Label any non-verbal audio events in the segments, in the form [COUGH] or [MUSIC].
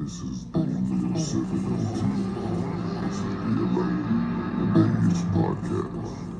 This is the Pacific This is the Electric News Podcast.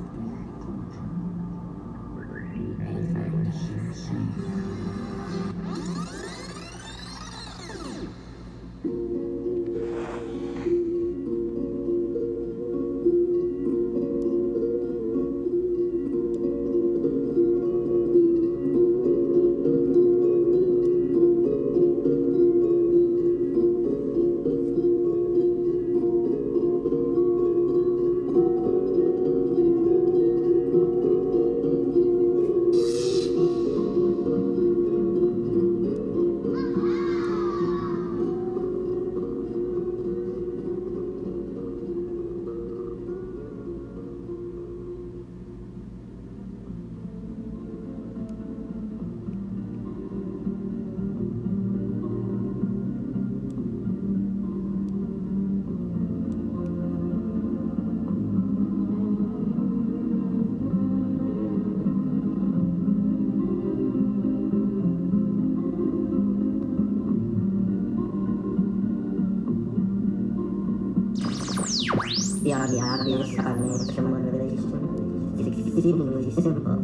The obvious financial motivation is exceedingly simple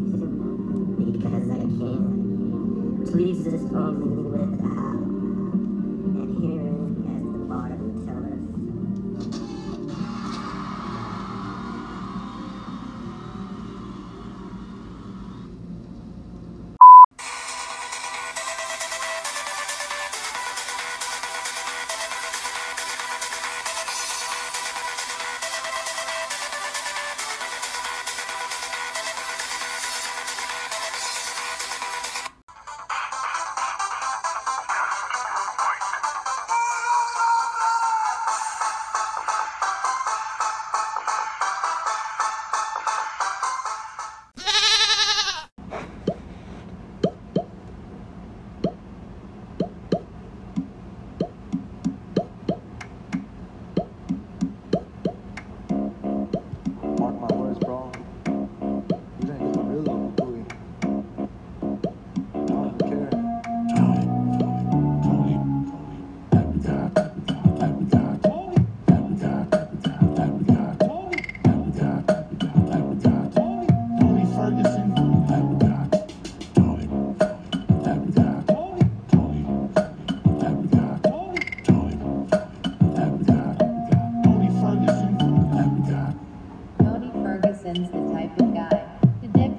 because I can. Please assist only with the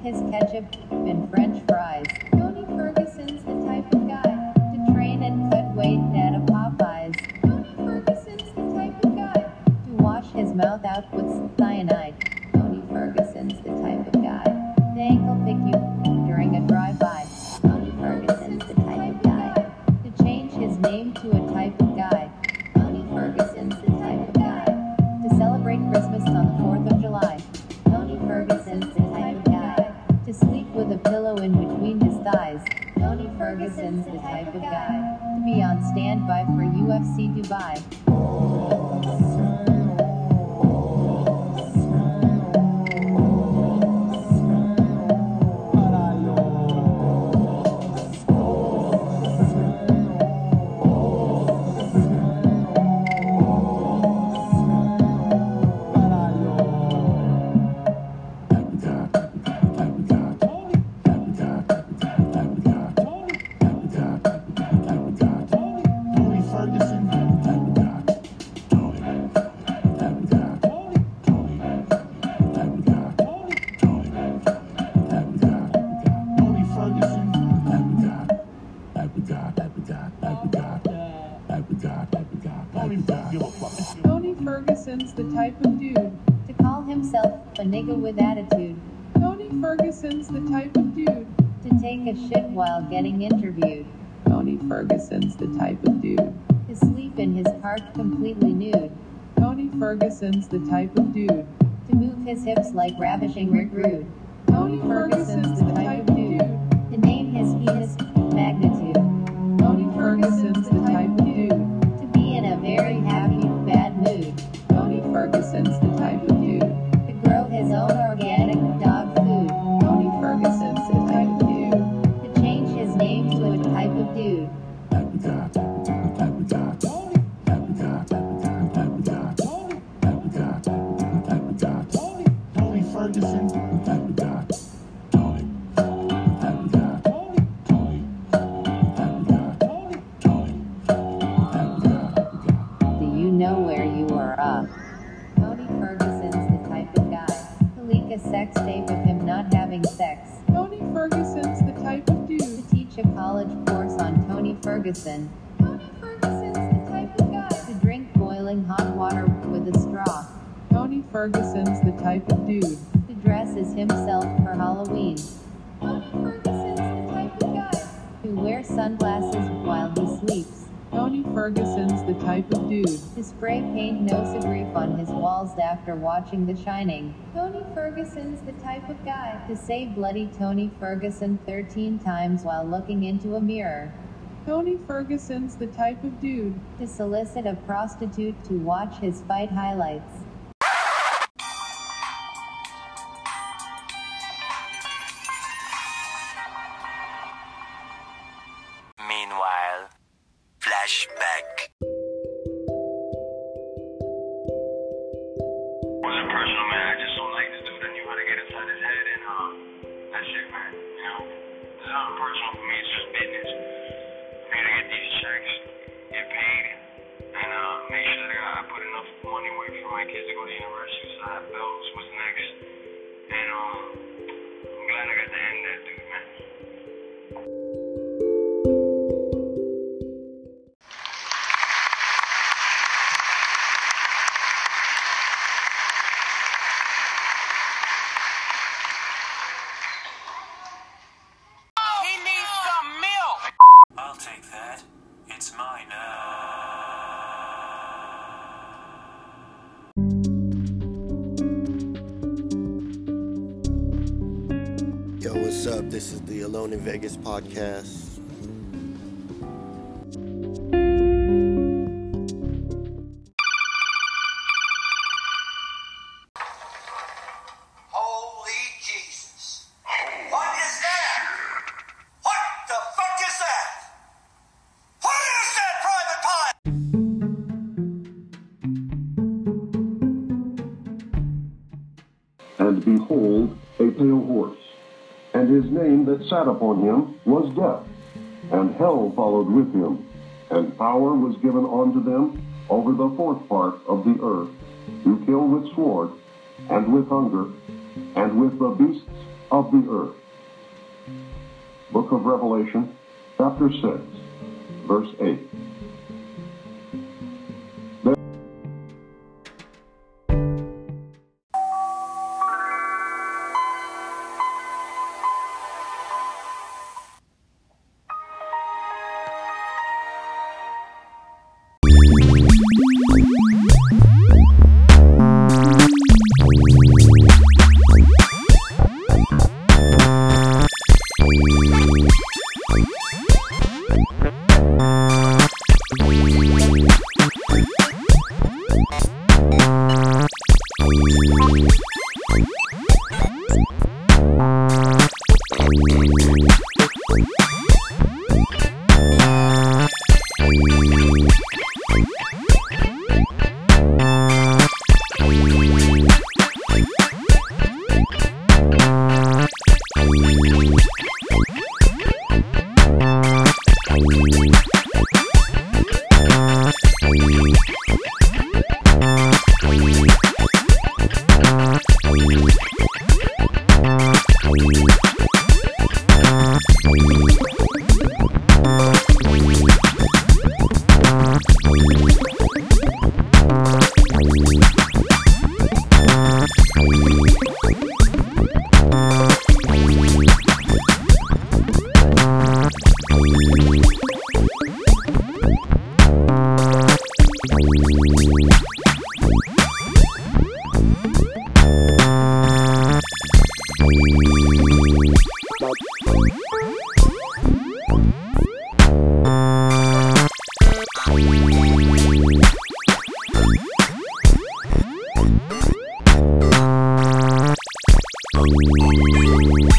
his ketchup and French fries. Tony Ferguson's the type of guy to train and cut weight at a Popeyes. Tony Ferguson's the type of guy to wash his mouth out with cyanide. Type of dude. To call himself a nigga with attitude. Tony Ferguson's the type of dude. To take a shit while getting interviewed. Tony Ferguson's the type of dude. To sleep in his park completely nude. Tony Ferguson's the type of dude. To move his hips like ravishing Rick Rude. Tony Ferguson's the type of dude. To name his penis magnitude. Make a sex tape of him not having sex. Tony Ferguson's the type of dude. To teach a college course on Tony Ferguson. Tony Ferguson's the type of guy to drink boiling hot water with a straw. Tony Ferguson's the type of dude. To dress as himself for Halloween. Tony Ferguson's the type of guy who wears sunglasses while he sleeps. Tony Ferguson's the type of dude. To spray paint no grief on his walls after watching The Shining. Tony Ferguson's the type of guy to say bloody Tony Ferguson 13 times while looking into a mirror. Tony Ferguson's the type of dude. To solicit a prostitute to watch his fight highlights. What's up? This is the Alone in Vegas podcast. And his name that sat upon him was Death. And hell followed with him. And power was given unto them over the fourth part of the earth, to kill with sword, and with hunger, and with the beasts of the earth. Book of Revelation, chapter 6, verse 8. Thank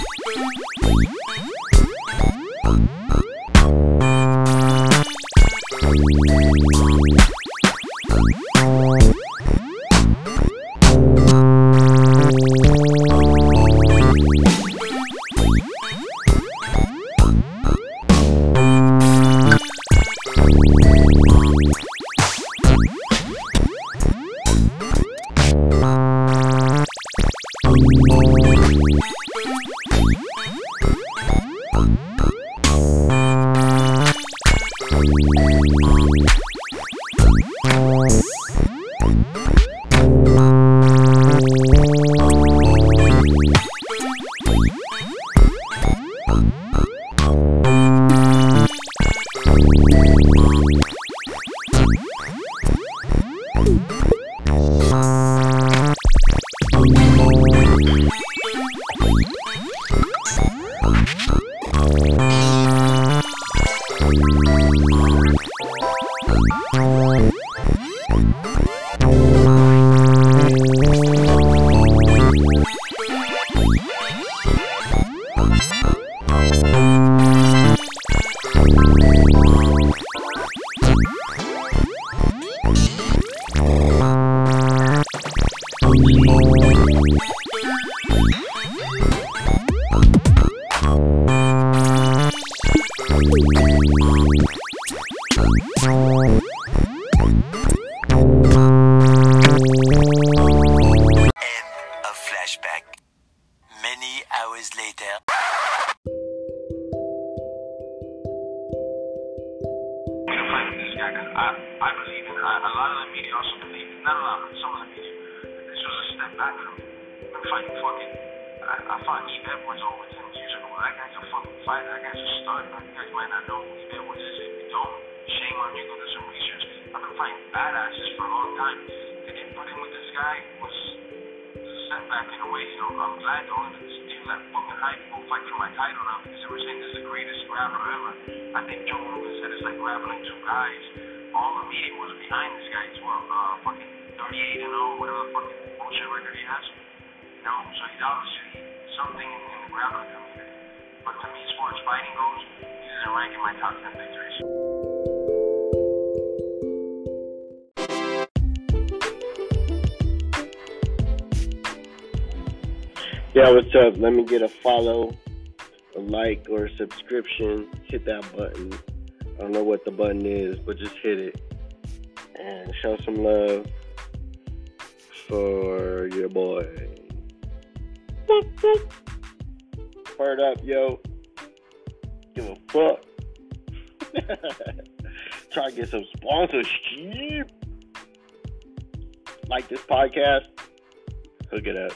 End guys might not know who Edwards is. If you don't, shame on you. Go do some research. I've been fighting badasses for a long time. To get put in with this guy was a setback in a way. You know, I'm glad though that this dude that fucking hype will fight for my title now because they were saying this is the greatest grappler ever. I think Joe Rogan said it's like grappling two guys. All the media was behind this guy as well. Uh, fucking 38 and 0, whatever fucking bullshit record he has. You know, so he's obviously something in, in the grappling community. But to me, as far as fighting goes, he's in rank in my top 10 victories. Yeah, what's up? Let me get a follow, a like, or a subscription. Hit that button. I don't know what the button is, but just hit it. And show some love for your boy. Word up, yo. Give a fuck. [LAUGHS] Try to get some sponsorship. Like this podcast? Hook it up.